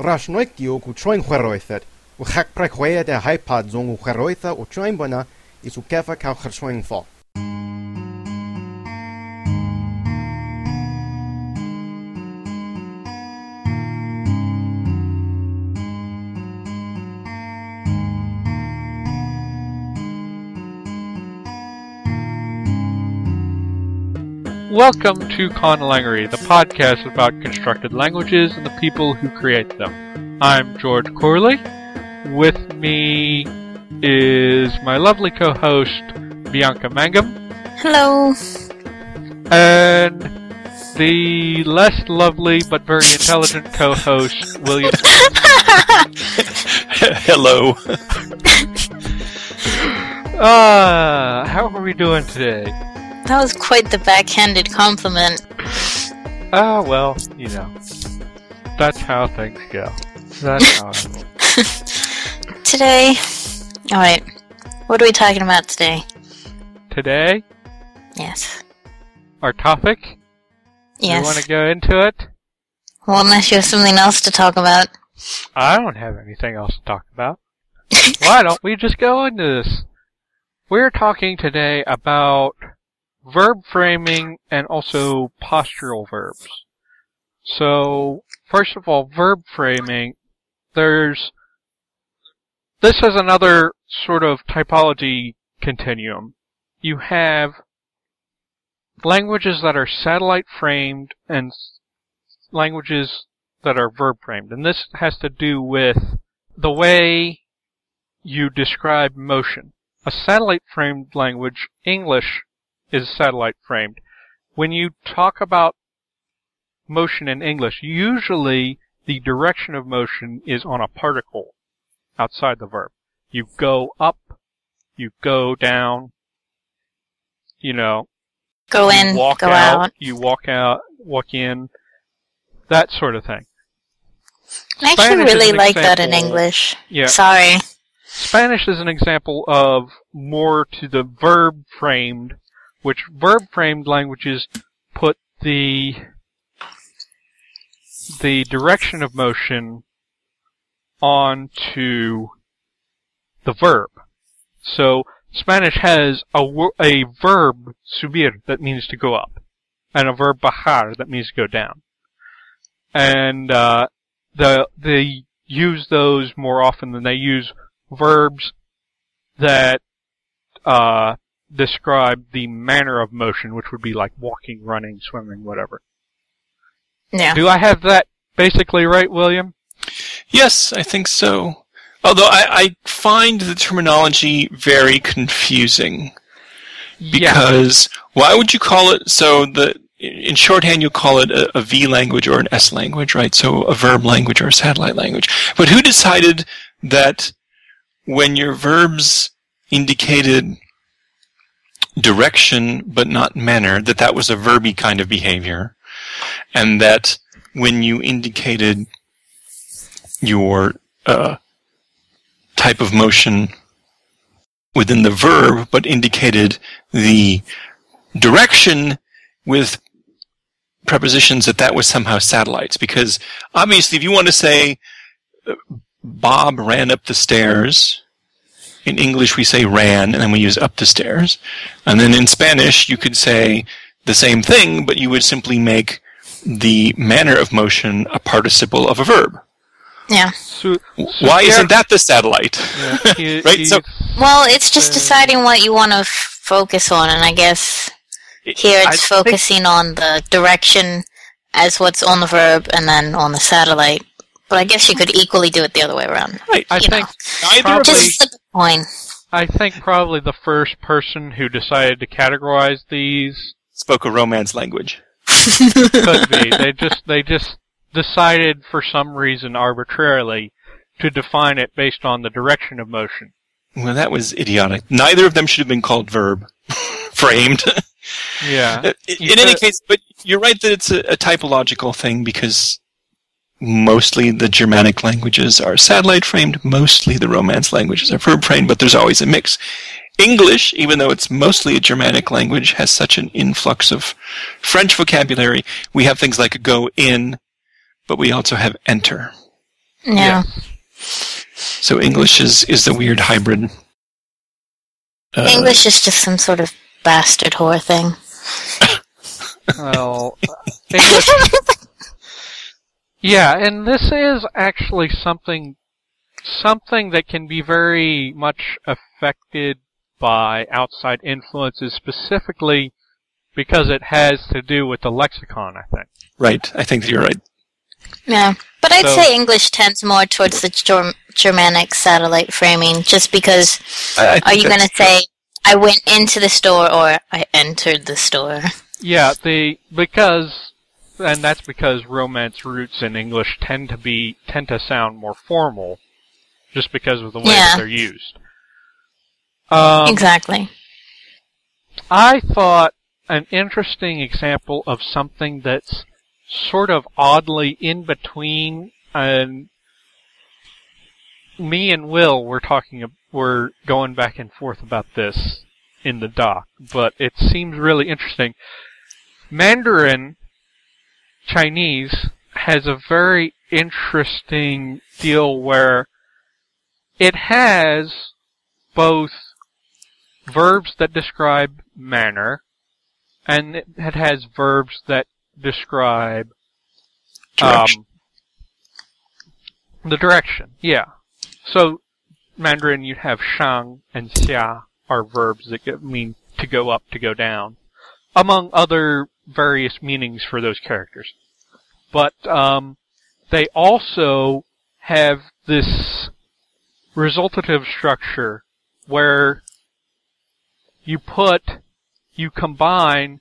Ras noik tio ku troi'n chweroithet, u chak prek hwea de haipad zong u chweroitha u choin bwana isu kefa kau chersoing fo. Welcome to Conlangery, the podcast about constructed languages and the people who create them. I'm George Corley. With me is my lovely co-host Bianca Mangum Hello. and the less lovely but very intelligent co-host William. Hello. Ah, how are we doing today? That was quite the backhanded compliment. Ah, well, you know, that's how things go. That's how. Today. Alright. What are we talking about today? Today, Yes. our topic. Yes. You want to go into it? Well, unless you have something else to talk about. I don't have anything else to talk about. Why don't we just go into this? We're talking today about verb framing and also postural verbs. So, first of all, verb framing, there's, this is another sort of typology continuum. You have languages that are satellite framed and languages that are verb framed. And this has to do with the way you describe motion. A satellite framed language, English, is satellite framed. When you talk about motion in English, usually the direction of motion is on a particle outside the verb. You go up, you go down, you know, Go in, walk go out, out. you walk out, walk in, that sort of thing. I actually Spanish really like that in English. Yeah. Sorry. Spanish is an example of more to the verb framed, which verb framed languages put the the direction of motion onto the verb. So Spanish has a, a verb subir that means to go up, and a verb bajar that means to go down. And uh, the they use those more often than they use verbs that uh, describe the manner of motion, which would be like walking, running, swimming, whatever. Yeah. Do I have that basically right, William? Yes, I think so. Although I, I find the terminology very confusing because why would you call it so the in shorthand you call it a, a V language or an S language, right? So a verb language or a satellite language. But who decided that when your verbs indicated direction but not manner, that that was a verby kind of behavior, and that when you indicated your uh, type of motion within the verb, but indicated the direction with prepositions that that was somehow satellites. Because obviously, if you want to say uh, Bob ran up the stairs, in English we say ran, and then we use up the stairs. And then in Spanish you could say the same thing, but you would simply make the manner of motion a participle of a verb. Yeah. Su- Why isn't that the satellite? Yeah, he- Right, so- Well, it's just Uh, deciding what you want to f- focus on, and I guess here I it's think- focusing on the direction as what's on the verb and then on the satellite. But I guess you could equally do it the other way around. Right. I you think Neither Probably- Just flip a coin. I think probably the first person who decided to categorize these spoke a romance language. could be. they just they just decided for some reason arbitrarily to define it based on the direction of motion. Well, that was idiotic. Neither of them should have been called verb framed. Yeah. in in any case, but you're right that it's a, a typological thing because mostly the Germanic languages are satellite framed, mostly the Romance languages are verb framed, but there's always a mix. English, even though it's mostly a Germanic language, has such an influx of French vocabulary. We have things like go in, but we also have enter. Yeah. Yes. So English is, is the weird hybrid. Uh, English is just some sort of bastard whore thing. Well, English. Yeah, and this is actually something something that can be very much affected by outside influences, specifically because it has to do with the lexicon. I think. Right. I think you're right. Yeah. But I'd So- say English tends more towards the Germ- Germanic satellite framing, just because I, I are you going to say, I went into the store or I entered the store? Yeah, the because and that's because romance roots in English tend to be tend to sound more formal, just because of the way Yeah. that they're used. Um, exactly. I thought an interesting example of something that's sort of oddly in between and me and Will were talking ab- were going back and forth about this in the doc, but it seems really interesting. Mandarin Chinese has a very interesting deal where it has both verbs that describe manner, and it it has verbs that describe Direction. um, the direction. Yeah. So Mandarin, you'd have shang and xia are verbs that mean to go up, to go down, among other various meanings for those characters. But um, they also have this resultative structure where you put, you combine,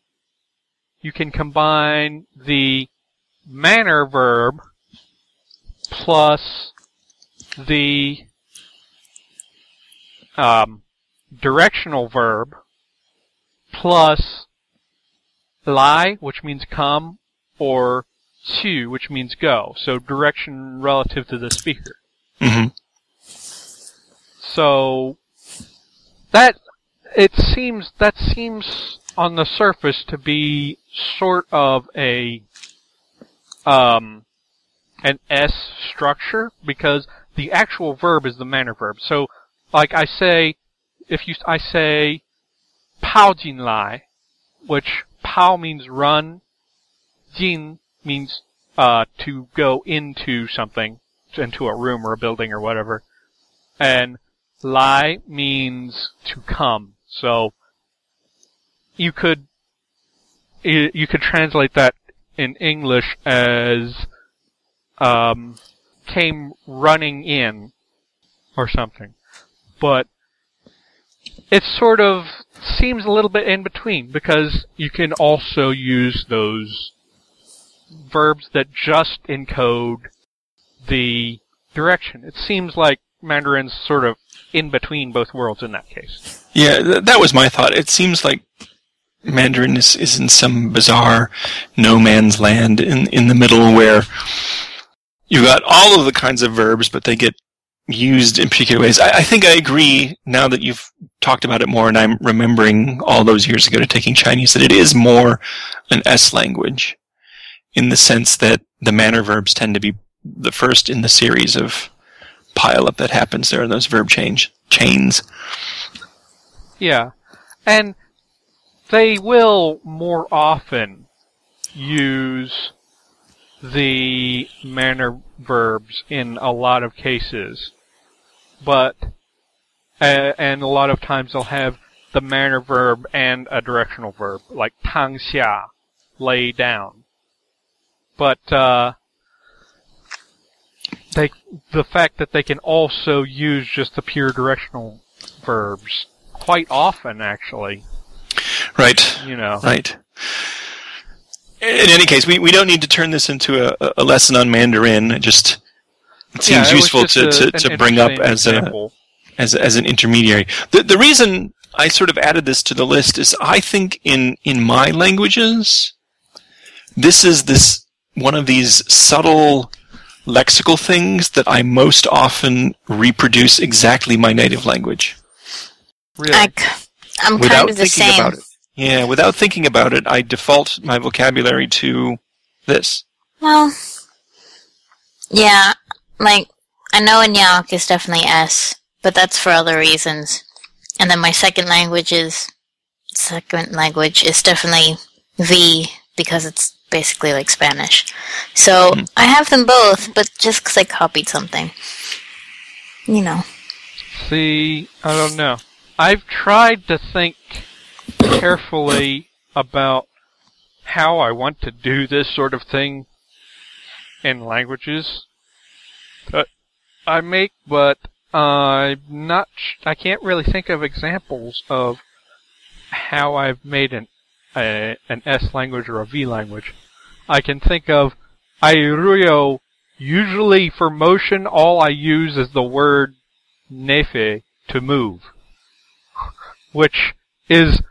you can combine the manner verb plus the um, directional verb plus lai, which means come, or to, which means go. So direction relative to the speaker. hmm So that it seems that seems on the surface to be sort of a um an S structure because the actual verb is the manner verb. So like I say if you I say pao jin lai which pao means run jin means uh to go into something into a room or a building or whatever and Lai means to come. So you could you could translate that in English as um, came running in or something. But it's sort of seems a little bit in between because you can also use those verbs that just encode the direction. It seems like Mandarin's sort of in between both worlds in that case. Yeah, th- that was my thought. It seems like Mandarin is, is in some bizarre no man's land in, in the middle where you've got all of the kinds of verbs, but they get used in particular ways. I, I think I agree now that you've talked about it more and I'm remembering all those years ago to taking Chinese that it is more an S language in the sense that the manner verbs tend to be the first in the series of pile up that happens there in those verb change chains. Yeah. And they will more often use the manner verbs in a lot of cases. But, uh, and a lot of times they'll have the manner verb and a directional verb, like tang xia, lay down. But, uh, they, the fact that they can also use just the pure directional verbs quite often, actually, Right. you know. Right. In any case, we, we don't need to turn this into a, a lesson on Mandarin. It just it Yeah, seems it useful to, a- to, to bring up as a example. As as an intermediary. The the reason I sort of added this to the list is I think in in my languages, this is this one of these subtle lexical things that I most often reproduce exactly my native language. Really. I, am kind without of the thinking same. about it. Yeah, without thinking about it, I default my vocabulary to this. Well, yeah, like I know in Yalk is definitely S, but that's for other reasons. And then my second language is second language is definitely V because it's basically like Spanish. So Mhm. I have them both, but just because I copied something, you know. See, I don't know. I've tried to think carefully about how I want to do this sort of thing in languages. But I make, but I'm not. I can't really think of examples of how I've made an a, an S language or a V language. I can think of Airuyo. Usually for motion, all I use is the word nefe to move, which is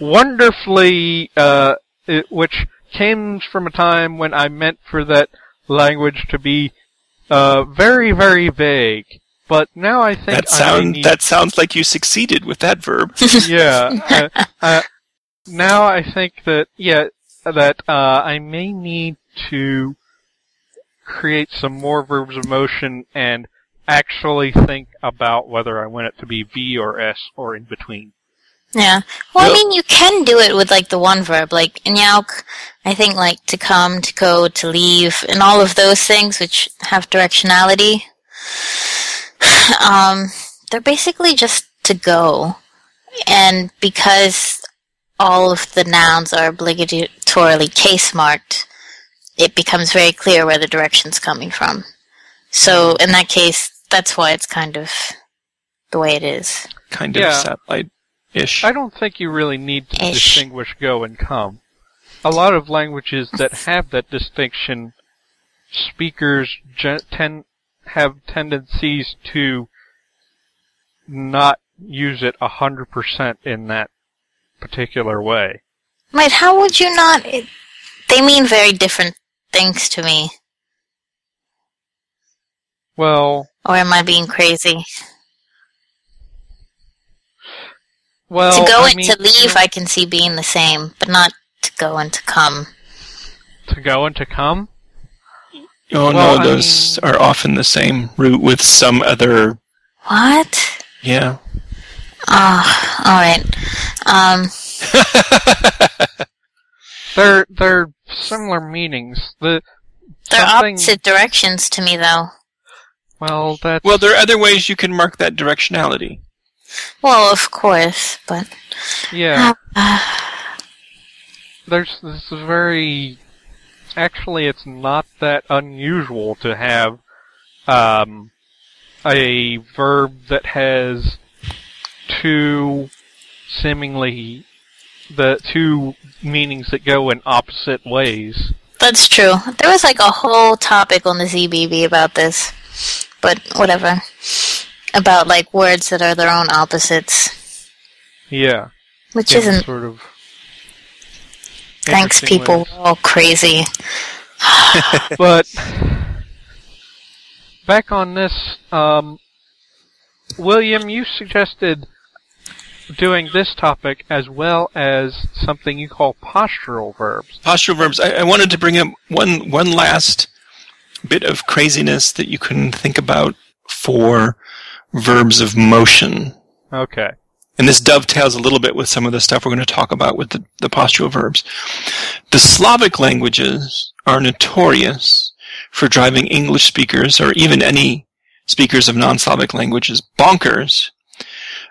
wonderfully, uh, it, which came from a time when I meant for that language to be uh, very, very vague. But now I think That I may sound need- that sounds like you succeeded with that verb. yeah. uh, uh, now I think that yeah that uh, I may need to create some more verbs of motion and actually think about whether I want it to be V or S or in between. Yeah. Well, I mean, you can do it with like the one verb, like in Yauk, I think like to come, to go, to leave, and all of those things which have directionality. Um, they're basically just to go, and because all of the nouns are obligatorily case marked, it becomes very clear where the direction's coming from. So in that case, that's why it's kind of the way it is. Kind of Yeah. satellite ish. I don't think you really need to Ish. distinguish go and come. A lot of languages that have that distinction, speakers gen- tend have tendencies to not use it a hundred percent in that particular way. Wait, how would you not? It, they mean very different things to me. Well, Or am I being crazy? well, to go I and mean, to leave, I can see being the same, but not to go and to come. to go and to come. Oh well, no, I those mean- are often the same root with some other. What? Yeah. Ah, all right. Um, They're they're similar meanings. The they're something- opposite directions to me, though. well, that's well, there are other ways you can mark that directionality. Well, of course, but yeah. there's this very actually it's not that unusual to have um, a verb that has two seemingly the two meanings that go in opposite ways. that's true. There was like a whole topic on the ZBB about this, but whatever. About like words that are their own opposites, Yeah. which isn't. sort of Thanks, people. ways. We're all crazy. But back on this, um, William, you suggested doing this topic as well as something you call postural verbs. Postural verbs. I, I wanted to bring up one one last bit of craziness that you can think about for verbs of motion. Okay. And this dovetails a little bit with some of the stuff we're going to talk about with the, the postural verbs. The Slavic languages are notorious for driving English speakers, or even any speakers of non-Slavic languages, bonkers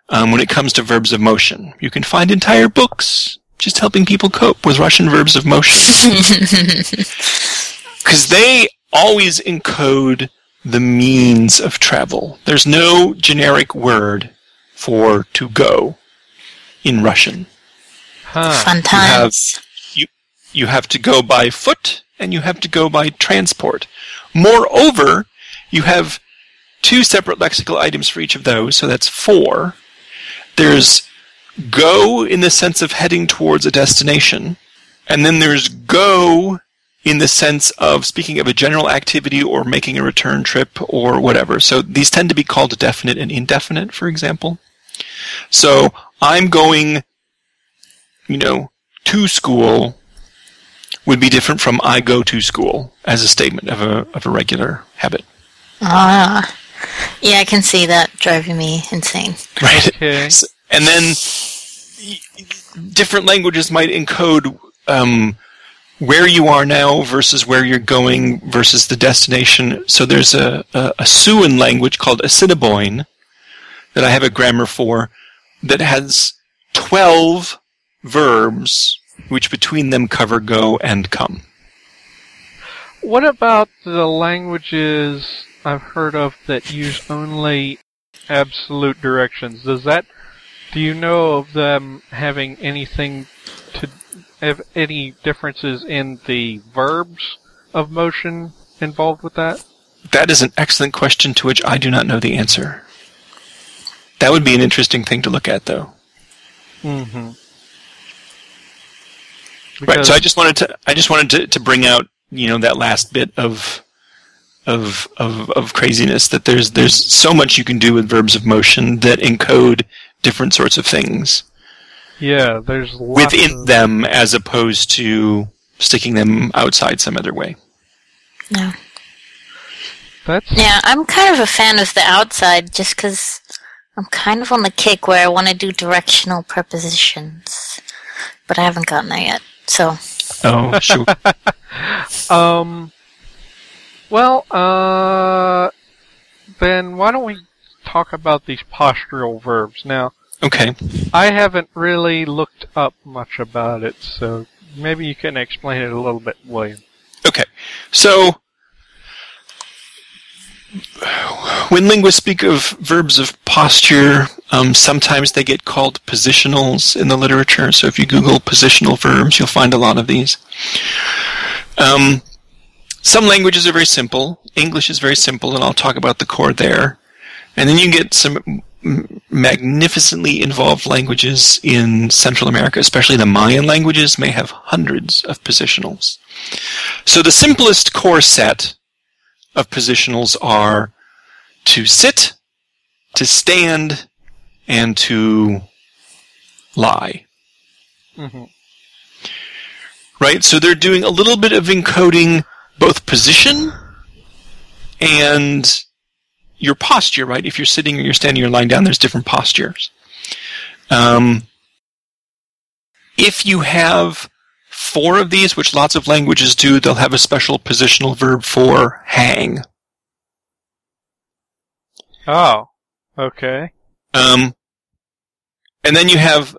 um, when it comes to verbs of motion. You can find entire books just helping people cope with Russian verbs of motion. Because they always encode the means of travel. There's no generic word for to go in Russian. Huh. Fun times. You have to go by foot and you have to go by transport. Moreover, you have two separate lexical items for each of those, so that's four. There's go in the sense of heading towards a destination, and then there's go in the sense of speaking of a general activity or making a return trip or whatever. So these tend to be called definite and indefinite, for example. So I'm going, you know, to school would be different from I go to school as a statement of a, of a regular habit. Ah. Yeah, I can see that driving me insane. Right. Okay. S- And then different languages might encode um, where you are now versus where you're going versus the destination. So there's a, a, a Siouan language called Assiniboine that I have a grammar for that has 12 verbs which between them cover go and come. What about the languages I've heard of that use only absolute directions? Does that do you know of them having anything to have any differences in the verbs of motion involved with that? That is an excellent question to which I do not know the answer. That would be an interesting thing to look at, though. Mm-hmm. Right. So I just wanted to I just wanted to, to bring out you know that last bit of of of of craziness that there's there's so much you can do with verbs of motion that encode different sorts of things yeah, there's lots within of, them as opposed to sticking them outside some other way. No. That's Yeah, I'm kind of a fan of the outside just because I'm kind of on the kick where I want to do directional prepositions. But I haven't gotten there yet. So, Oh, sure. Um. Well, uh, then why don't we talk about these postural verbs now? okay. I haven't really looked up much about it, so maybe you can explain it a little bit, William. Okay. So when linguists speak of verbs of posture, um, sometimes they get called positionals in the literature. So if you Google positional verbs, you'll find a lot of these. Um, some languages are very simple. English is very simple, and I'll talk about the core there. And then you get some magnificently involved languages in Central America, especially the Mayan languages, may have hundreds of positionals. So the simplest core set of positionals are to sit, to stand, and to lie. hmm Right? So they're doing a little bit of encoding both position and your posture, right? If you're sitting or you're standing or lying down, there's different postures. Um, if you have four of these, which lots of languages do, they'll have a special positional verb for hang. Oh, okay. Um, and then you have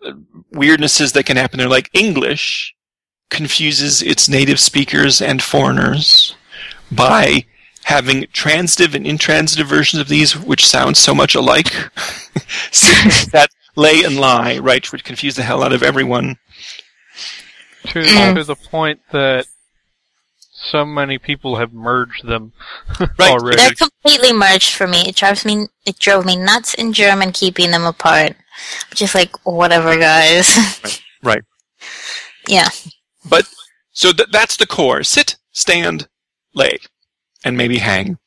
weirdnesses that can happen there, like English confuses its native speakers and foreigners by having transitive and intransitive versions of these, which sound so much alike. That lay and lie, right, which would confuse the hell out of everyone. To Mm. to the point that so many people have merged them Right. already. they're completely merged for me. It drives me, it drove me nuts in German keeping them apart. Just like, whatever, guys. Right. yeah. But so th- that's the core: sit, stand, lay, and maybe hang.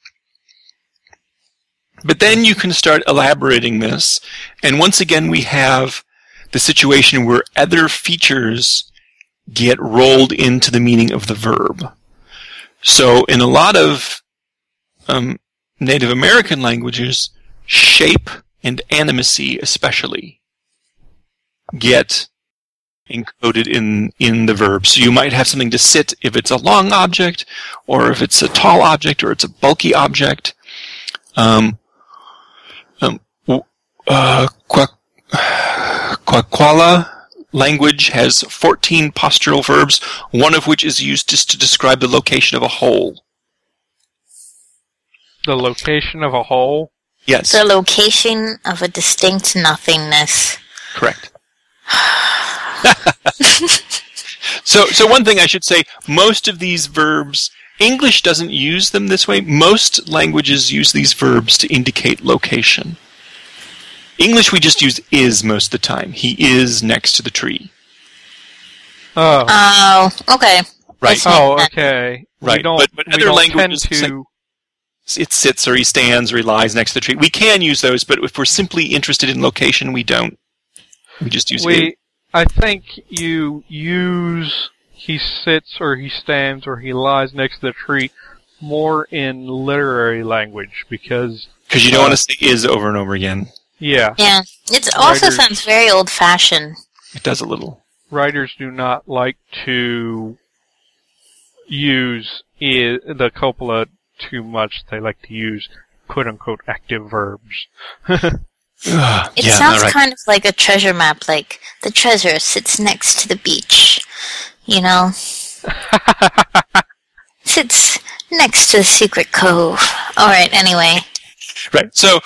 But then you can start elaborating this, and once again we have the situation where other features get rolled into the meaning of the verb. So in a lot of um, Native American languages, shape and animacy especially get encoded in in the verb. So you might have something to sit if it's a long object, or if it's a tall object, or it's a bulky object. Um, um, uh, Kwakwala language has 14 postural verbs, one of which is used just to describe the location of a hole. the location of a hole. Yes, The location of a distinct nothingness. correct. so, so one thing I should say: most of these verbs, English doesn't use them this way. Most languages use these verbs to indicate location. English, we just use is most of the time. He is next to the tree. Oh, Oh, okay. Right. Oh, makes sense. okay. We Right, don't. but- but we other don't languages say- to. It sits or he stands or he lies next to the tree. We can use those, but if we're simply interested in location, we don't. We just use it. I think you use he sits or he stands or he lies next to the tree more in literary language because, Because you don't Uh, want to say is over and over again. Yeah, Yeah. It also Writers- sounds very old fashioned. It does a little. writers do not like to use i- the copula too much. They like to use quote unquote active verbs. It yeah, sounds all right. kind of like a treasure map, like the treasure sits next to the beach. You know? sits next to the secret cove. Alright, anyway. Right. So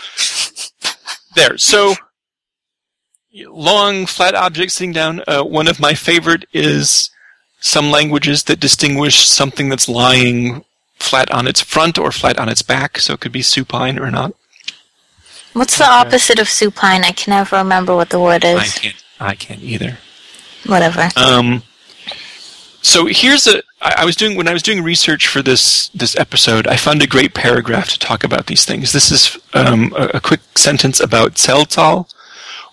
there. So long flat object sitting down. Uh, one of my favorite is some languages that distinguish something that's lying flat on its front or flat on its back. So it could be supine or not. What's the opposite of supine? I can never remember what the word is. I is. can't. I can't either. Whatever. Um, so here's a. I, I was doing when I was doing research for this this episode. I found a great paragraph to talk about these things. This is um, a, a quick sentence about Tzeltal,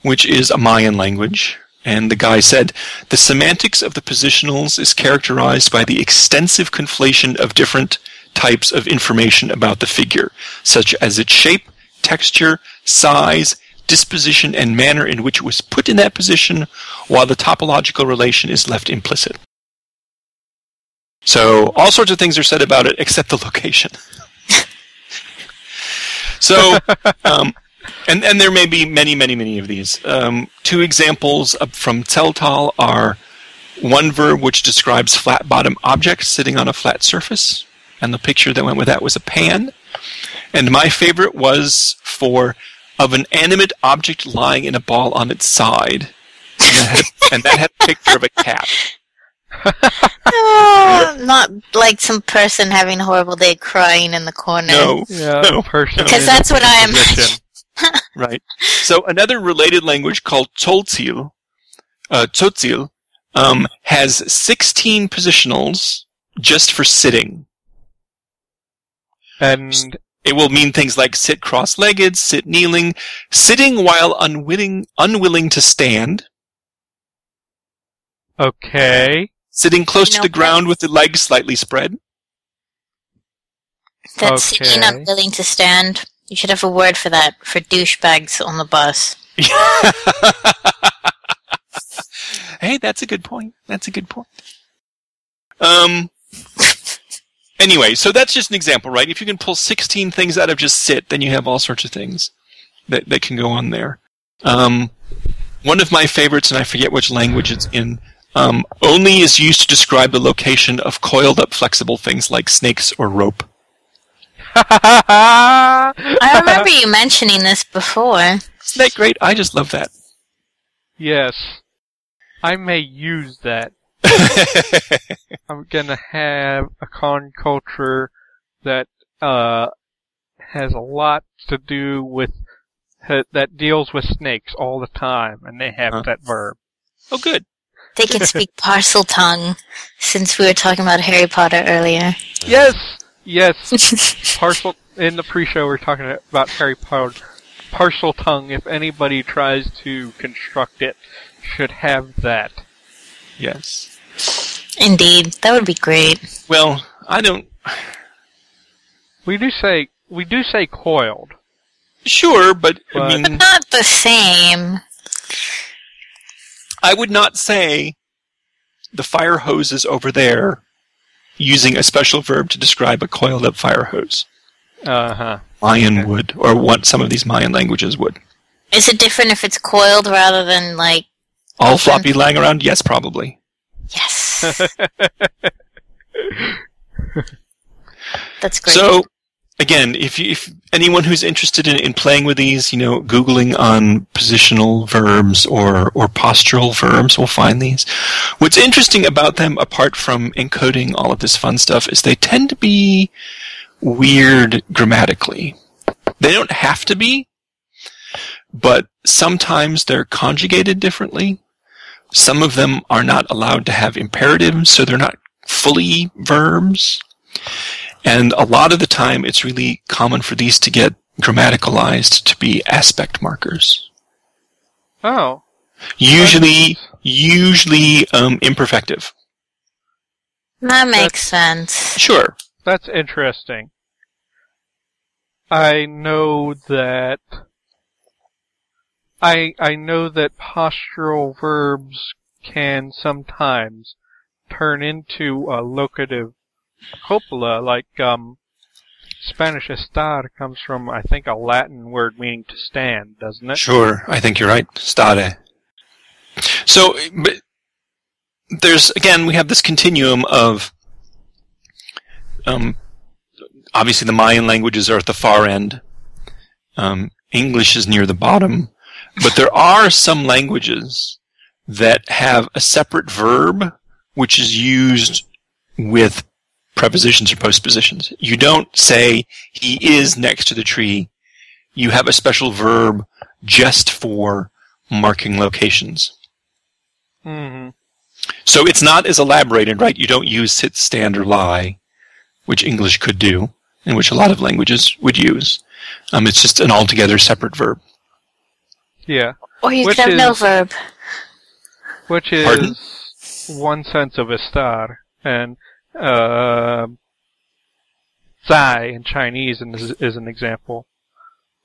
which is a Mayan language. And the guy said, the semantics of the positionals is characterized by the extensive conflation of different types of information about the figure, such as its shape, texture, size, disposition, and manner in which it was put in that position, while the topological relation is left implicit. So all sorts of things are said about it except the location. so, um, and and there may be many, many, many of these. Um, two examples from Tzeltal are one verb which describes flat bottom objects sitting on a flat surface, and the picture that went with that was a pan. And my favorite was for of an animate object lying in a ball on its side, and that had, and that had a picture of a cat. Ah, not like some person having a horrible day crying in the corner. No, Yeah, No. person. Because that's what I am. right. So another related language called Tzotzil, uh, Tzotzil, um, has 16 positionals just for sitting. And It will mean things like sit cross-legged, sit kneeling, sitting while unwilling, unwilling to stand, okay, sitting close You to know the ground with the legs slightly spread. That's sitting Okay. unwilling to stand. You should have a word for that, for douchebags on the bus. hey, that's a good point. That's a good point. Um. Anyway, so that's just an example, right? If you can pull 16 things out of just sit, then you have all sorts of things that, that can go on there. Um, one of my favorites, and I forget which language it's in, um, only is used to describe the location of coiled up flexible things like snakes or rope. I remember you mentioning this before. Isn't that great? I just love that. yes, I may use that. I'm gonna have a con culture that uh has a lot to do with that deals with snakes all the time, and they have Huh. that verb. oh, good. They can speak Parseltongue, since we were talking about Harry Potter earlier. Yes, yes. Partial in the pre-show, we we're talking about Harry Potter. Parseltongue. If anybody tries to construct it, should have that. Yes. Indeed, that would be great. Well, I don't. We do say we do say coiled. Sure, but I But- Not the same. I would not say the fire hose is over there using a special verb to describe a coiled up fire hose. Uh huh. Mayan would, or what some of these Mayan languages would. Is it different if it's coiled rather than like All floppy lying around? Yes, probably. yes? That's great. So, again, if, you, if anyone who's interested in, in playing with these, you know, Googling on positional verbs or, or postural verbs will find these. What's interesting about them, apart from encoding all of this fun stuff, is they tend to be weird grammatically. They don't have to be, but sometimes they're conjugated differently. Some of them are not allowed to have imperatives, so they're not fully verbs. And a lot of the time, it's really common for these to get grammaticalized to be aspect markers. Oh. Usually, usually um, imperfective. that makes sense. Sure, that's interesting. I know that I I know that postural verbs can sometimes turn into a locative copula, like um, Spanish estar comes from I think a Latin word meaning to stand, doesn't it? Sure, I think you're right. Stare. So, but there's again, we have this continuum of um, obviously the Mayan languages are at the far end. Um, English is near the bottom, but there are some languages that have a separate verb which is used with prepositions or postpositions. You don't say he is next to the tree. You have a special verb just for marking locations. hmm So it's not as elaborated, right? You don't use sit, stand, or lie, which English could do, and which a lot of languages would use. Um, it's just an altogether separate verb. Yeah, Or you Which could have no verb. which is Pardon? one sense of estar, and uh, zai in Chinese is, is an example.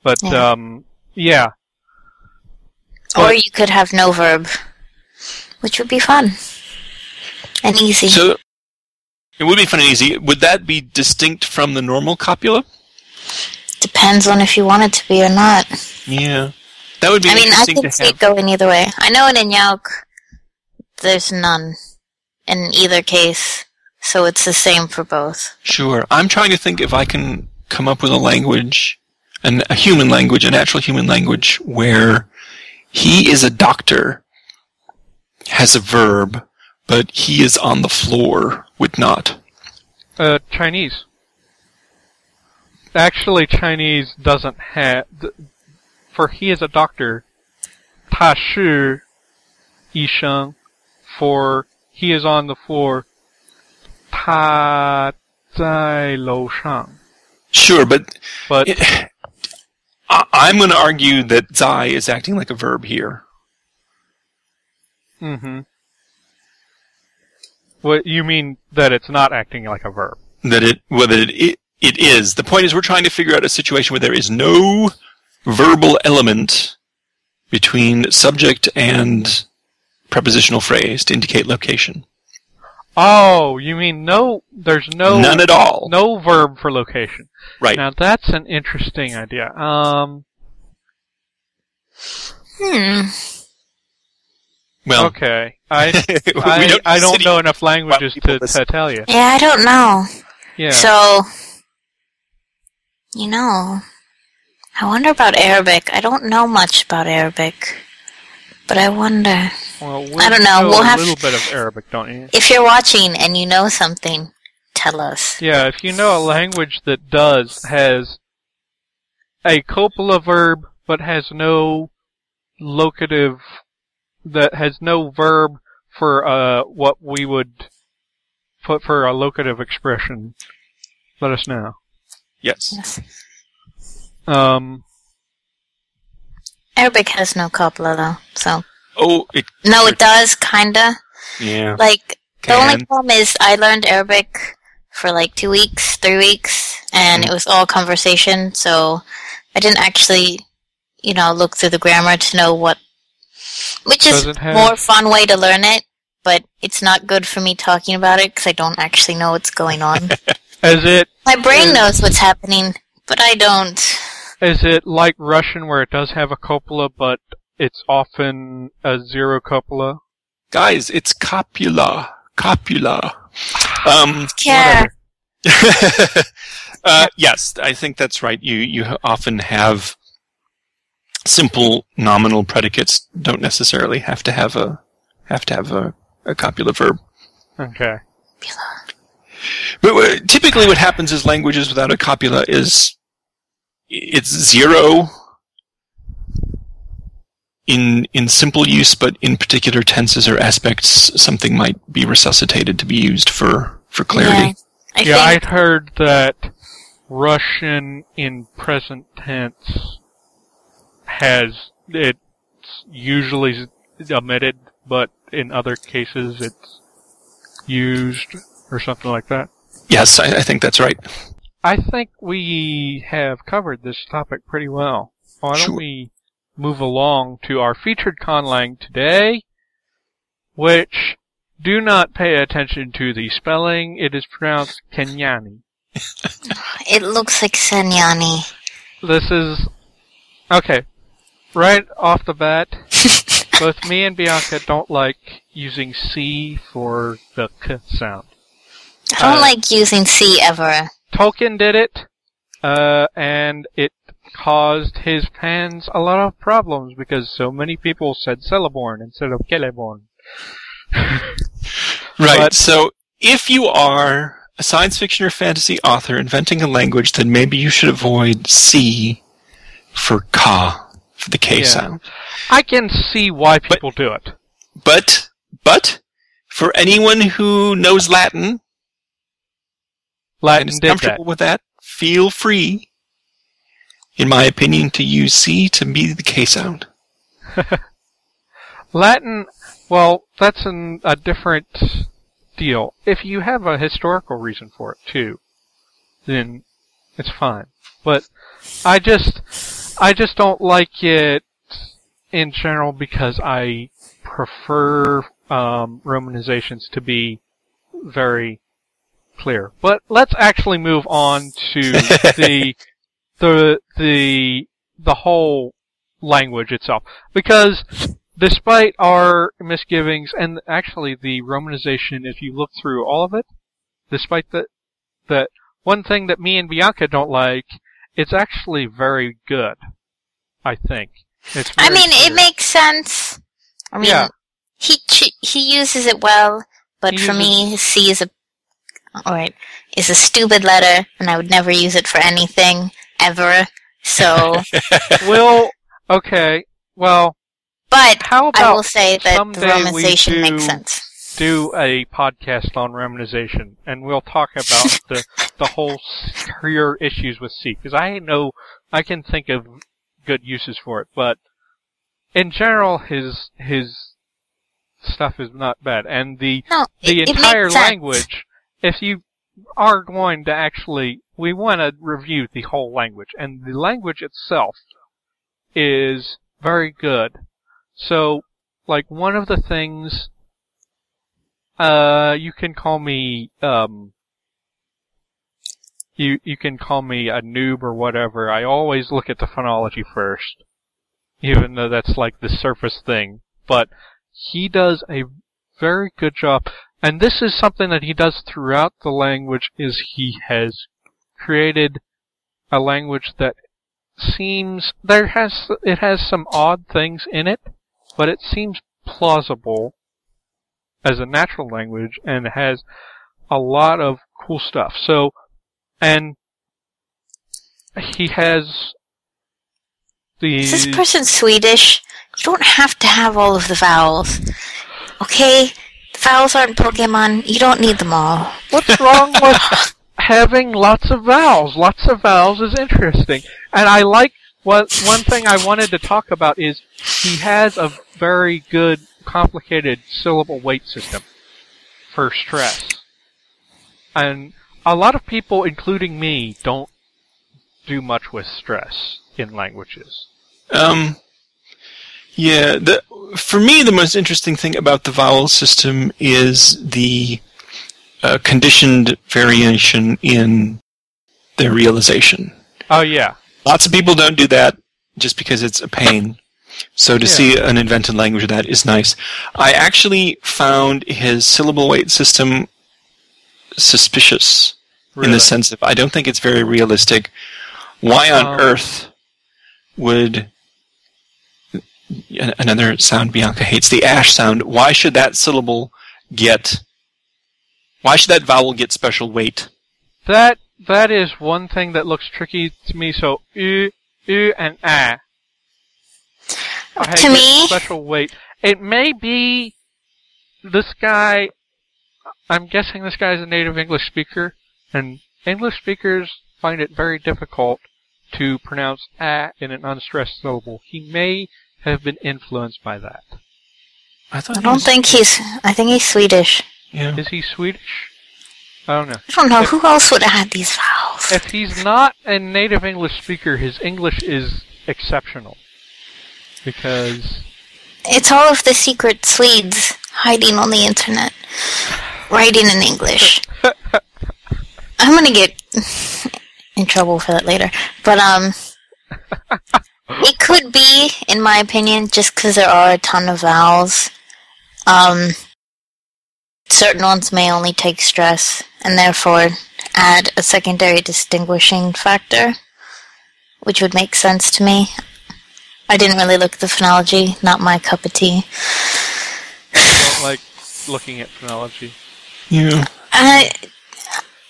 But Yeah. um, yeah, Or you could have no verb, which would be fun and easy. So it would be fun and easy. Would that be distinct from the normal copula? Depends on if you want it to be or not. Yeah. That would be I mean, I interesting can to see have. it going either way. I know in Inyauk, there's none in either case, so it's the same for both. Sure. I'm trying to think if I can come up with a language, an, a human language, a natural human language, where he is a doctor, has a verb, but he is on the floor would not. uh, Chinese. Actually, Chinese doesn't have. th- For he is a doctor. 他是医生 For he is on the floor. 他在楼上 Sure, but But it, I, I'm going to argue that zai is acting like a verb here. hmm What you mean that it's not acting like a verb? that it whether it, it it is. The point is we're trying to figure out a situation where there is no verbal element between subject and prepositional phrase to indicate location. Oh, you mean no? There's no None at all. no verb for location. Right. Now that's an interesting idea. Um. Hmm. well, Okay. I I, don't, I don't know enough languages to, to tell you. Yeah, I don't know. Yeah. So, you know, I wonder about Arabic. I don't know much about Arabic, but I wonder well, we I don't know, we'll a have- little bit of Arabic, don't you? if you're watching and you know something, tell us. Yeah. If you know a language that does has a copula verb but has no locative that has no verb for uh what we would put for a locative expression, let us know. Yes. Yes. Um. Arabic has no copula though, so Oh, it no, it does kinda. yeah. Like the only problem is I learned Arabic for like two weeks, three weeks, and Mm. it was all conversation, so I didn't actually, you know, look through the grammar to know what. Which is have- more fun way to learn it, but it's not good for me talking about it because I don't actually know what's going on. Is it My brain Is- knows what's happening, but I don't. Is it like Russian where it does have a copula, but it's often a zero copula? Guys, it's copula. Copula. Um, Yeah. Uh, yes, I think that's right. You you often have simple nominal predicates don't necessarily have to have a have to have a, a copula verb. Okay. But uh, typically, what happens is languages without a copula is it's zero in in simple use, but in particular tenses or aspects, something might be resuscitated to be used for for clarity. Yeah. I yeah, think I'd heard that Russian in present tense has it's usually omitted, but in other cases it's used or something like that. Yes, I, I think that's right. I think we have covered this topic pretty well. Why don't Sure. we move along to our featured conlang today, which do not pay attention to the spelling. It is pronounced Kenyani. It looks like Senyani. This is okay. Right off the bat, both me and Bianca don't like using C for the K sound. I don't Uh, like using C ever. Tolkien did it, uh, and it caused his fans a lot of problems because so many people said Celeborn instead of Celeborn. Right. But- so if you are a science fiction or fantasy author inventing a language, then maybe you should avoid C for ka, for the K Yeah. sound. I can see why people do it. But, but, for anyone who knows Latin Latin is did that. comfortable with that, feel free, in my opinion, to use C to be the K sound. Latin, well, that's an, a different deal. If you have a historical reason for it too, then it's fine. But I just, I just don't like it in general because I prefer um, romanizations to be very clear. But let's actually move on to the the the the whole language itself because despite our misgivings and actually the romanization if you look through all of it despite that that one thing that me and Bianca don't like it's actually very good I think it's I very mean, it makes sense. I mean, Yeah. he ch- he uses it well, but He for me, C is a alright is a stupid letter, and I would never use it for anything ever. So, well okay well but how about I will say that the someday we romanization makes sense. do a podcast on romanization, and we'll talk about the the whole s- career issues with C. Because I know I can think of good uses for it, but in general, his his stuff is not bad, and the No, the it, it entire makes sense. language. If you are going to actually, we want to review the whole language, and the language itself is very good. So, like one of the things, uh, you can call me, um, you you can call me a noob or whatever. I always look at the phonology first, even though that's like the surface thing. But he does a very good job. And this is something that he does throughout the language is he has created a language that seems there has it has some odd things in it, but it seems plausible as a natural language and has a lot of cool stuff. So and he has the Is this person Swedish? You don't have to have all of the vowels. Okay? The vowels aren't Pokemon. You don't need them all. What's wrong with having lots of vowels? Lots of vowels is interesting. And I like what one thing I wanted to talk about is he has a very good complicated syllable weight system for stress. And a lot of people including me don't do much with stress in languages. Um, yeah, the, for me, the most interesting thing about the vowel system is the uh, conditioned variation in their realization. Oh yeah. Lots of people don't do that just because it's a pain. So to Yeah. see an invented language of that is nice. I actually found his syllable weight system suspicious in the sense of I don't think it's very realistic. Why on Um, earth would another sound Bianca hates the ash sound? Why should that syllable get? Why should that vowel get special weight? That that is one thing that looks tricky to me. So u, u, and a. I To me- special weight. It may be this guy. I'm guessing this guy is a native English speaker, and English speakers find it very difficult to pronounce a in an unstressed syllable. He may have been influenced by that. I thought. I don't was- think he's. I think he's Swedish. Yeah. Is he Swedish? I don't know. I don't know who else would add these vowels. If he's not a native English speaker, his English is exceptional. Because It's all of the secret Swedes hiding on the internet, writing in English. I'm gonna get in trouble for that later, but um, it could be, in my opinion, just because there are a ton of vowels. Um, certain ones may only take stress, and therefore add a secondary distinguishing factor, which would make sense to me. I didn't really look at the phonology, not my cup of tea. I don't like looking at phonology. Yeah. I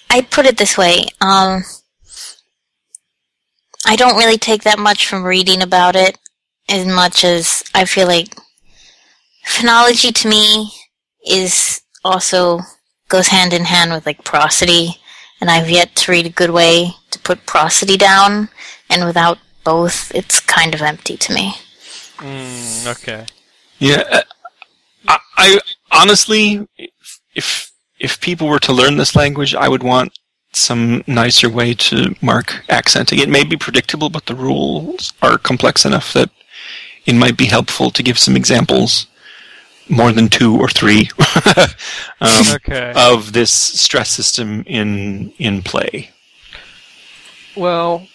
I put it this way. Um, I don't really take that much from reading about it, as much as I feel like phonology to me is also goes hand in hand with like prosody, and I've yet to read a good way to put prosody down, and without both, it's kind of empty to me. Mm, okay. Yeah. uh, I, I honestly, if if people were to learn this language, I would want some nicer way to mark accenting. It may be predictable, but the rules are complex enough that it might be helpful to give some examples, more than two or three, um, Okay. of this stress system in in play. Well,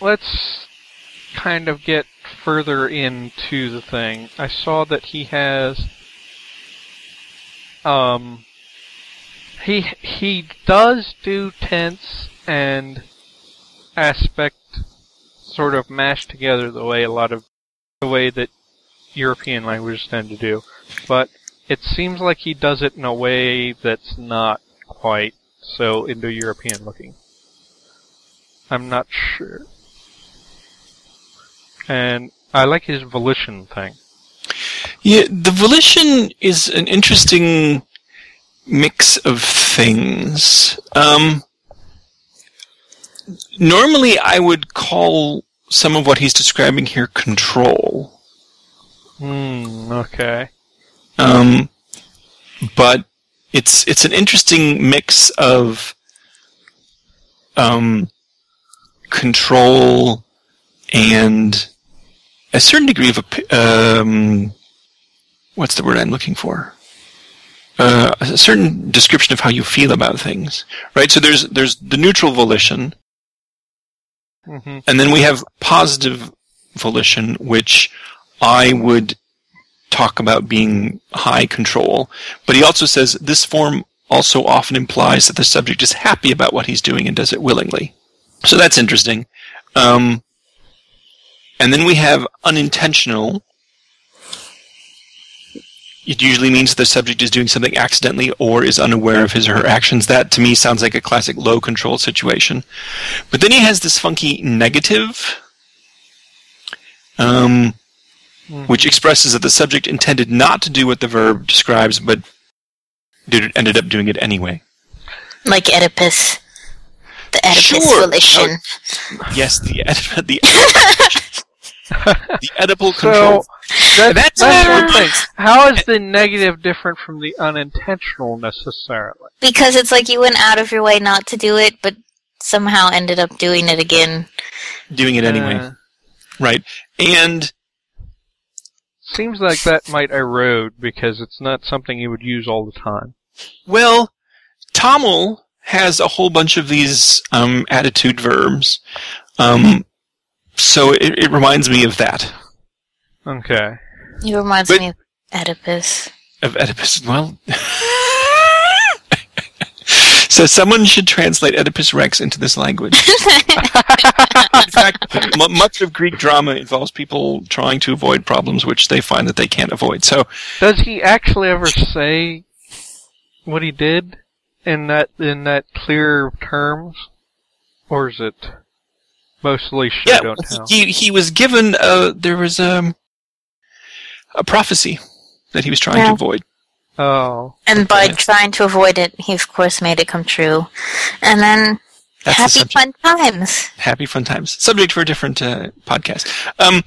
let's kind of get further into the thing. I saw that he has um he he does do tense and aspect sort of mashed together the way a lot of the way that European languages tend to do. But it seems like he does it in a way that's not quite so Indo-European looking. I'm not sure. And I like his volition thing. Yeah, the volition is an interesting mix of things. Um, normally, I would call some of what he's describing here control. Hmm, okay. Um, but it's it's an interesting mix of um, control and a certain degree of um, what's the word I'm looking for? Uh, a certain description of how you feel about things, right? So there's there's the neutral volition, hmm and then we have positive volition, which I would talk about being high control. But he also says this form also often implies that the subject is happy about what he's doing and does it willingly. So that's interesting. Um, and then we have unintentional. It usually means the subject is doing something accidentally or is unaware of his or her actions. That to me sounds like a classic low control situation. But then he has this funky negative, um, which expresses that the subject intended not to do what the verb describes, but did, ended up doing it anyway. Like Oedipus. The Oedipus Sure. volition. Yes, the Oedip- the the Oedipal So control. that's, That's- that's one thing. How is the negative different from the unintentional necessarily? Because it's like you went out of your way not to do it, but somehow ended up doing it again. doing it anyway, Uh, right? And seems like that might erode because it's not something you would use all the time. well, Tamil has a whole bunch of these um, attitude verbs, um, so it, it reminds me of that Okay. It reminds But- me of Oedipus. of Oedipus. Well. So someone should translate Oedipus Rex into this language. In fact, m- much of Greek drama involves people trying to avoid problems which they find that they can't avoid. So Does he actually ever say what he did in that in that clear terms, or is it mostly show yeah, don't tell? he he was given uh there was um a prophecy that he was trying to avoid. Oh, And by Okay. trying to avoid it, he of course made it come true. And then That's happy subject. fun times. Happy fun times. Subject for a different uh, podcast. Um,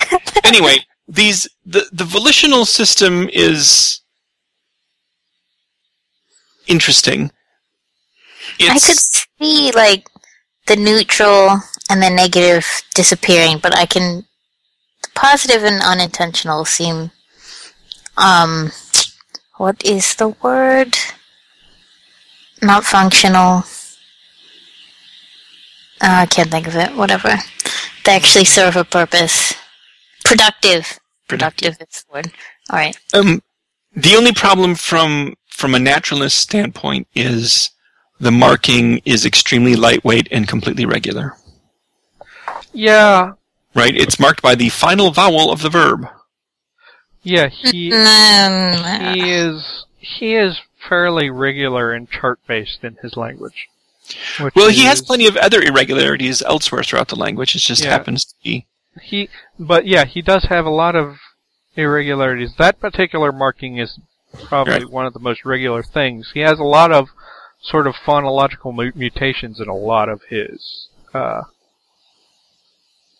anyway, these the the volitional system is interesting. I could see like the neutral and the negative disappearing, but I can the positive and unintentional seem um what is the word? Not functional. Uh, I can't think of it. Whatever. They actually serve a purpose. Productive. Productive is the word. All right. Um, the only problem from from a naturalist standpoint is the marking is extremely lightweight and completely regular. Yeah, Right? It's marked by the final vowel of the verb. yeah, he Mm, he is he is fairly regular and chart based in his language. which Well, he has plenty of other irregularities elsewhere throughout the language. It just Yeah. happens to be. He, but yeah, he does have a lot of irregularities. That particular marking is probably Right. one of the most regular things. He has a lot of sort of phonological mutations in a lot of his uh,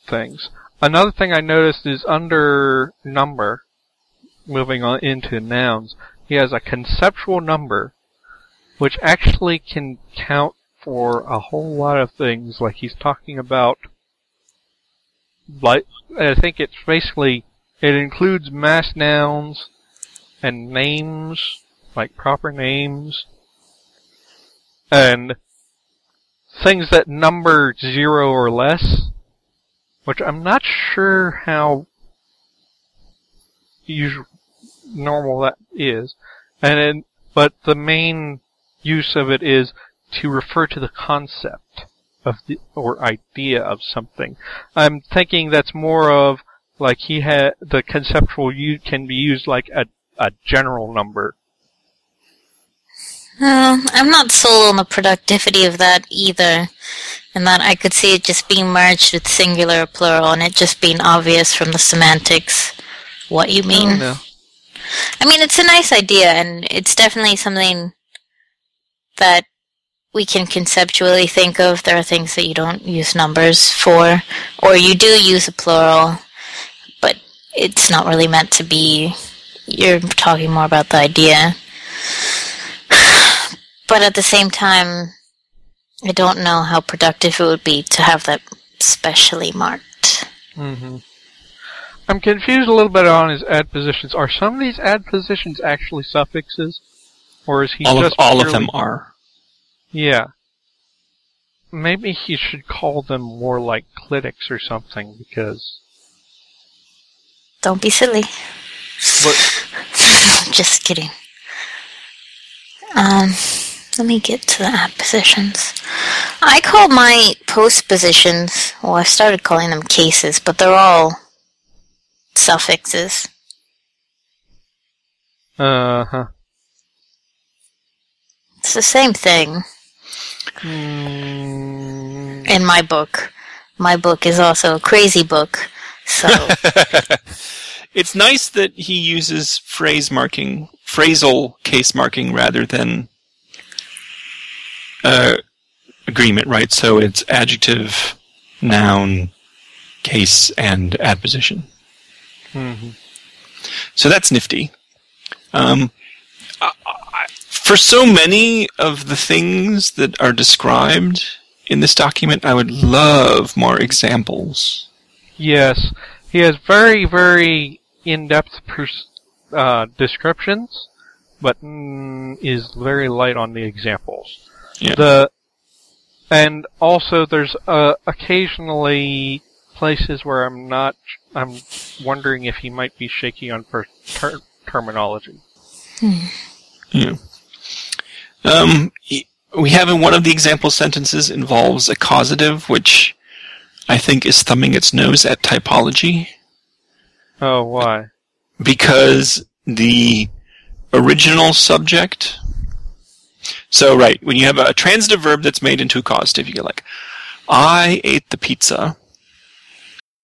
things. Another thing I noticed is under number, moving on into nouns, he has a conceptual number, which actually can count for a whole lot of things. Like he's talking about like I think it's basically it includes mass nouns and names, like proper names, and things that number zero or less, which I'm not sure how usual normal that is, and but the main use of it is to refer to the concept of the or idea of something. I'm thinking that's more of like he had the conceptual u can be used like a a general number. Uh, I'm not sold on the productivity of that either, and that I could see it just being merged with singular or plural, and it just being obvious from the semantics what you mean. no. I mean, it's a nice idea, and it's definitely something that we can conceptually think of. There are things that you don't use numbers for, or you do use a plural, but it's not really meant to be. You're talking more about the idea. But at the same time, I don't know how productive it would be to have that specially marked. hmm I'm confused a little bit on his adpositions. Are some of these adpositions actually suffixes, or is he all of just all of them are. Yeah. Maybe he should call them more like clitics or something because. Don't be silly. But Just kidding. Um, let me get to the adpositions. I call my post positions, well, I started calling them cases, but they're all suffixes. uh huh. It's the same thing Mm, in my book. My book is also a crazy book, so it's nice that he uses phrase marking, phrasal case marking rather than uh, agreement, right? So it's adjective, noun, case, and adposition. mhm. So that's nifty. Um, I, I, for so many of the things that are described in this document, I would love more examples. Yes, he has very, very in-depth pers- uh, descriptions, but mm, is very light on the examples. Yeah. The and also there's uh, occasionally places where I'm not. I'm wondering if he might be shaky on per- ter- terminology. Yeah. Um, we have in one of the example sentences involves a causative, which I think is thumbing its nose at typology Oh, why? because the original subject. So, right, when you have a transitive verb that's made into a causative, you get like, I ate the pizza,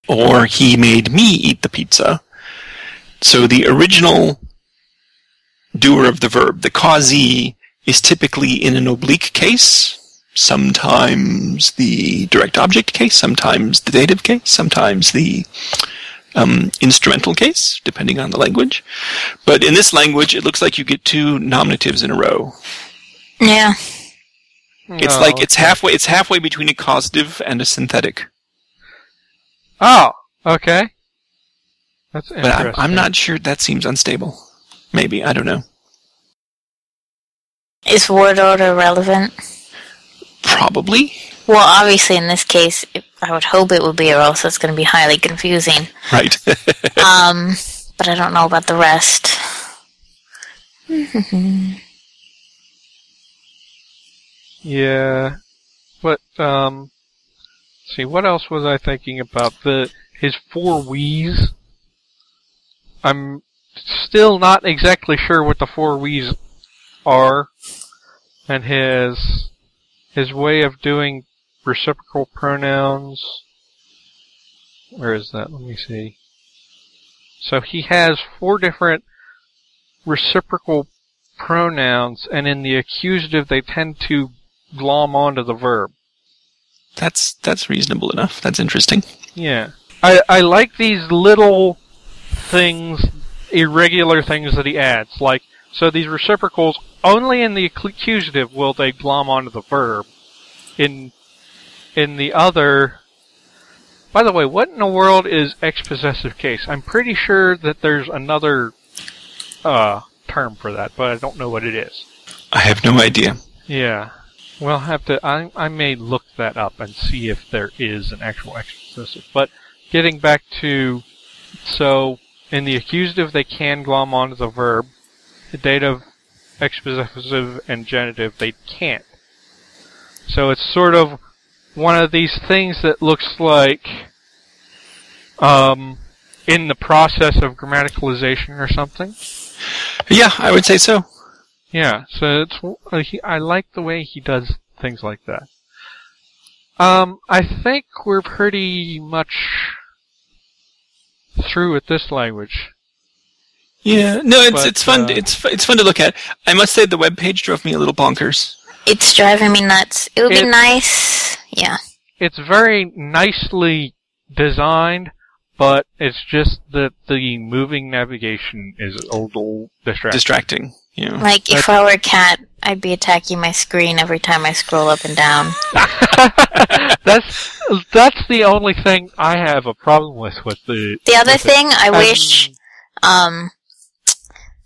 or he made me eat the pizza. So the original doer of the verb, the causee, is typically in an oblique case, sometimes the direct object case, sometimes the dative case, sometimes the um, instrumental case, depending on the language. But in this language, it looks like you get two nominatives in a row. Yeah. It's No, like it's okay. halfway. It's halfway between a causative and a synthetic. Oh, okay. That's But I'm. I'm not sure. That seems unstable. Maybe I don't know. Is word order relevant? Probably Well, obviously in this case, it, I would hope it would be, or else it's going to be highly confusing. right. Um, but I don't know about the rest. Yeah, but um, see what else was I thinking about the his four we's. I'm still not exactly sure what the four we's are, and his his way of doing reciprocal pronouns. Where is that? Let me see. So he has four different reciprocal pronouns, and in the accusative they tend to glom onto the verb. that's that's reasonable enough. That's interesting. Yeah. I, I like these little things, irregular things that he adds. Like, so these reciprocals, only in the accusative will they glom onto the verb. In, in the other, by the way, what in the world is ex-possessive case? I'm pretty sure that there's another, uh, term for that, but I don't know what it is. I have no idea. Yeah. We'll have to. I I may look that up and see if there is an actual expositive. But getting back to, so in the accusative they can glom onto the verb. The dative, expositive, and genitive they can't. So it's sort of one of these things that looks like, um, in the process of grammaticalization or something. Yeah, I would say so. Yeah, so it's uh, he, I like the way he does things like that. Um, I think we're pretty much through with this language. Yeah, no, it's But, it's fun. uh, it's it's fun to look at. I must say the web page drove me a little bonkers. It's driving me nuts. It would be nice. Yeah. It's very nicely designed, but it's just that the moving navigation is a little distracting. Distracting. You know. Like, if I were a cat, I'd be attacking my screen every time I scroll up and down. that's that's the only thing I have a problem with with the. The other with it. thing, I Um, wish, um,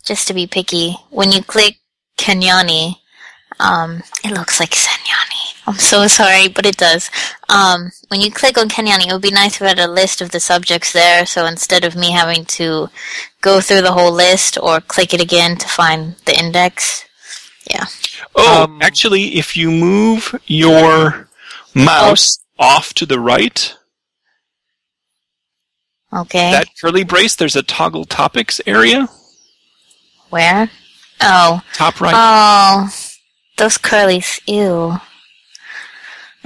just to be picky, when you click Kenyani, um, it looks like Senyani. I'm so sorry, but it does. Um, when you click on Kenyani, it would be nice if I had a list of the subjects there, so instead of me having to go through the whole list or click it again to find the index. Yeah. Oh, Um, actually, if you move your mouse off to the right, Okay. that curly brace, there's a toggle topics area. Where? Oh. Top right. Oh. Those curlies. Ew.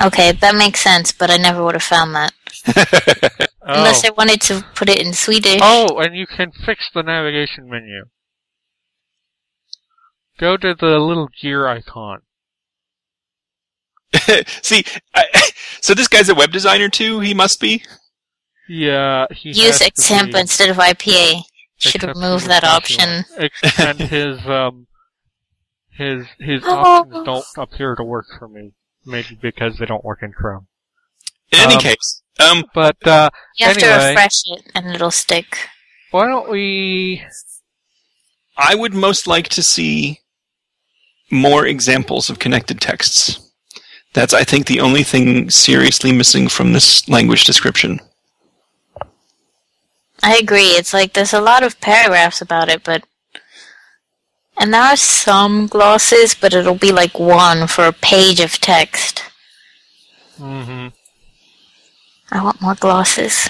Okay, that makes sense, but I never would have found that. Unless oh. I wanted to put it in Swedish. Oh, and you can fix the navigation menu. Go to the little gear icon. See, I, so this guy's a web designer too. He must be. Yeah, he Use has to X-SAMPA be- instead of IPA. Should except remove that option. And his um his his Oh. options don't appear to work for me. Maybe because they don't work in Chrome. In any Um, case, um, But uh You have to refresh it and it'll stick. why don't we I would most like to see more examples of connected texts. That's, I think, the only thing seriously missing from this language description. I agree. It's like there's a lot of paragraphs about it, but. And there are some glosses, but it'll be like one for a page of text. Mm-hmm. I want more glosses.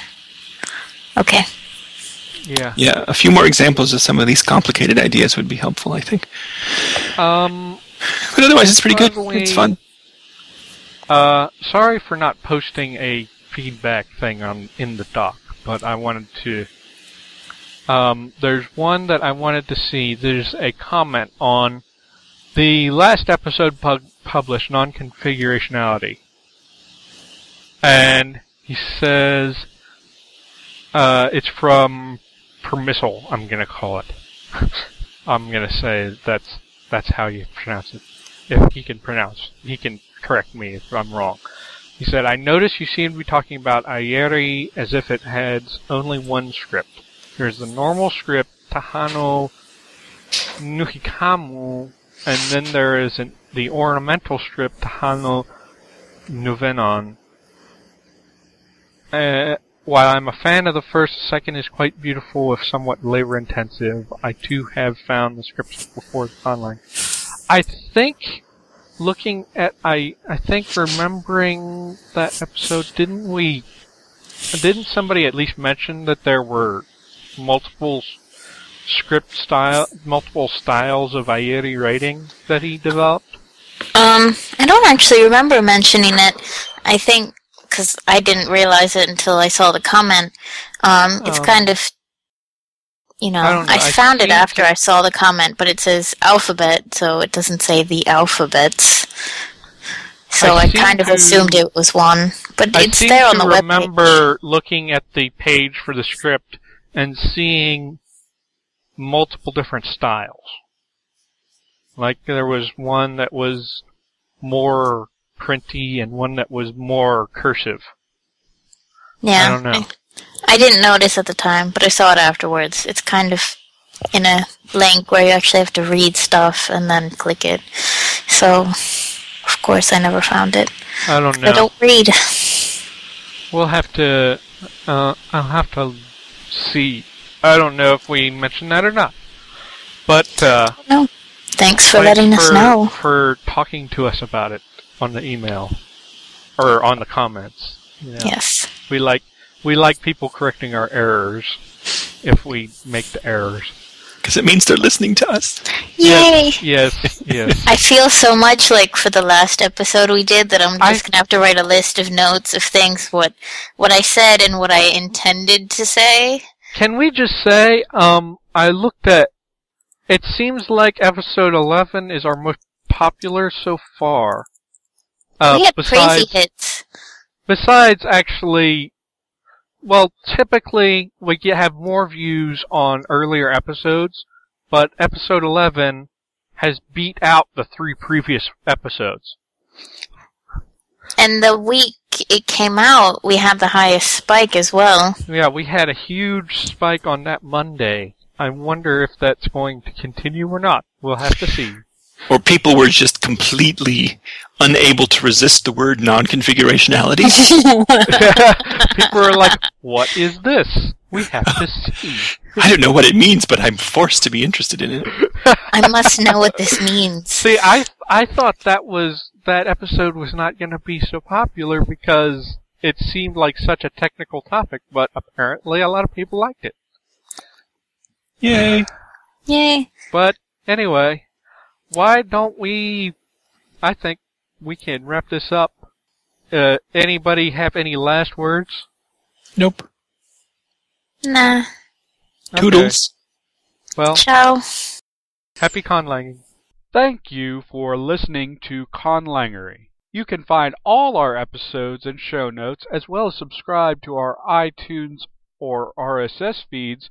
Okay. Yeah. Yeah, a few more examples of some of these complicated ideas would be helpful, I think. Um But otherwise, it's pretty good. It's fun. uh sorry for not posting a feedback thing on in the doc, but I wanted to um there's one that I wanted to see. There's a comment on the last episode pub- published non-configurationality. And he says uh it's from Permissal, I'm gonna call it. I'm gonna say that's that's how you pronounce it. If he can pronounce he can correct me if I'm wrong. He said, I notice you seem to be talking about Ayeri as if it has only one script. There's the normal script, Tahano Nuhikamu, and then there is an, the ornamental script, Tahano Nuvenon. Uh, while I'm a fan of the first, the second is quite beautiful if somewhat labor intensive. I too have found the scripts before the online. I think looking at I I think remembering that episode, didn't we? Didn't somebody at least mention that there were multiple script style, multiple styles of Ayeri writing that he developed? Um, I don't actually remember mentioning it. I think because I didn't realize it until I saw the comment. Um, it's Um, kind of, you know, I I, know, I found it after I saw the comment, but it says alphabet, so it doesn't say the alphabets. So I I, kind of to- assumed it was one, but it's there on the webpage. remember looking at the page for the script and seeing multiple different styles. Like there was one that was more printy and one that was more cursive. Yeah, I don't know. I didn't notice at the time, but I saw it afterwards. It's kind of in a link where you actually have to read stuff and then click it. So, of course, I never found it. I don't know. I don't read. We'll have to. Uh, I'll have to see. I don't know if we mentioned that or not. But uh, No. Thanks for thanks letting us for- know. for talking to us about it on the email or on the comments. You know, Yes. We like we like people correcting our errors if we make the errors. Because it means they're listening to us. Yay! Yes, yes. I feel so much like for the last episode we did that I'm I- just gonna have to write a list of notes of things what what I said and what I intended to say. Can we just say, um, I looked at. It seems like episode eleven is our most popular so far. Uh, we had besides, crazy hits. besides actually, well, typically we get, have more views on earlier episodes, but episode 11 has beat out the three previous episodes. And the week it came out, we had the highest spike as well. Yeah, we had a huge spike on that Monday. I wonder if that's going to continue or not. We'll have to see. Or people were just completely unable to resist the word non-configurationality. People are like, what is this? We have to see. I don't know what it means, but I'm forced to be interested in it. I must know what this means. See, I I thought that was that episode was not going to be so popular because it seemed like such a technical topic, but apparently a lot of people liked it. Yay. Yay. But anyway, why don't we? I think we can wrap this up. Uh, anybody have any last words? Nope. Nah. Okay. Toodles. Well, Ciao. happy conlanging. Thank you for listening to Conlangery. You can find all our episodes and show notes, as well as subscribe to our iTunes or RSS feeds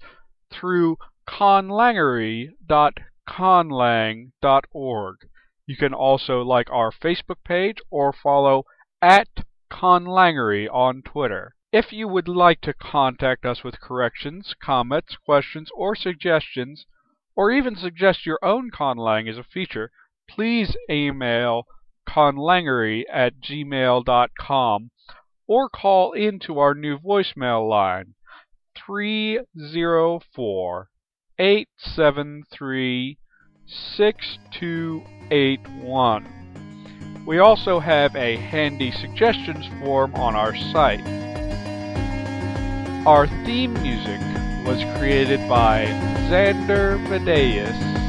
through conlangery.conlang.org. You can also like our Facebook page or follow at Conlangery on Twitter. If you would like to contact us with corrections, comments, questions, or suggestions, or even suggest your own conlang as a feature, please email conlangery at gmail.com or call into our new voicemail line 304 873 6281. We also have a handy suggestions form on our site. Our theme music was created by Xander Vadeus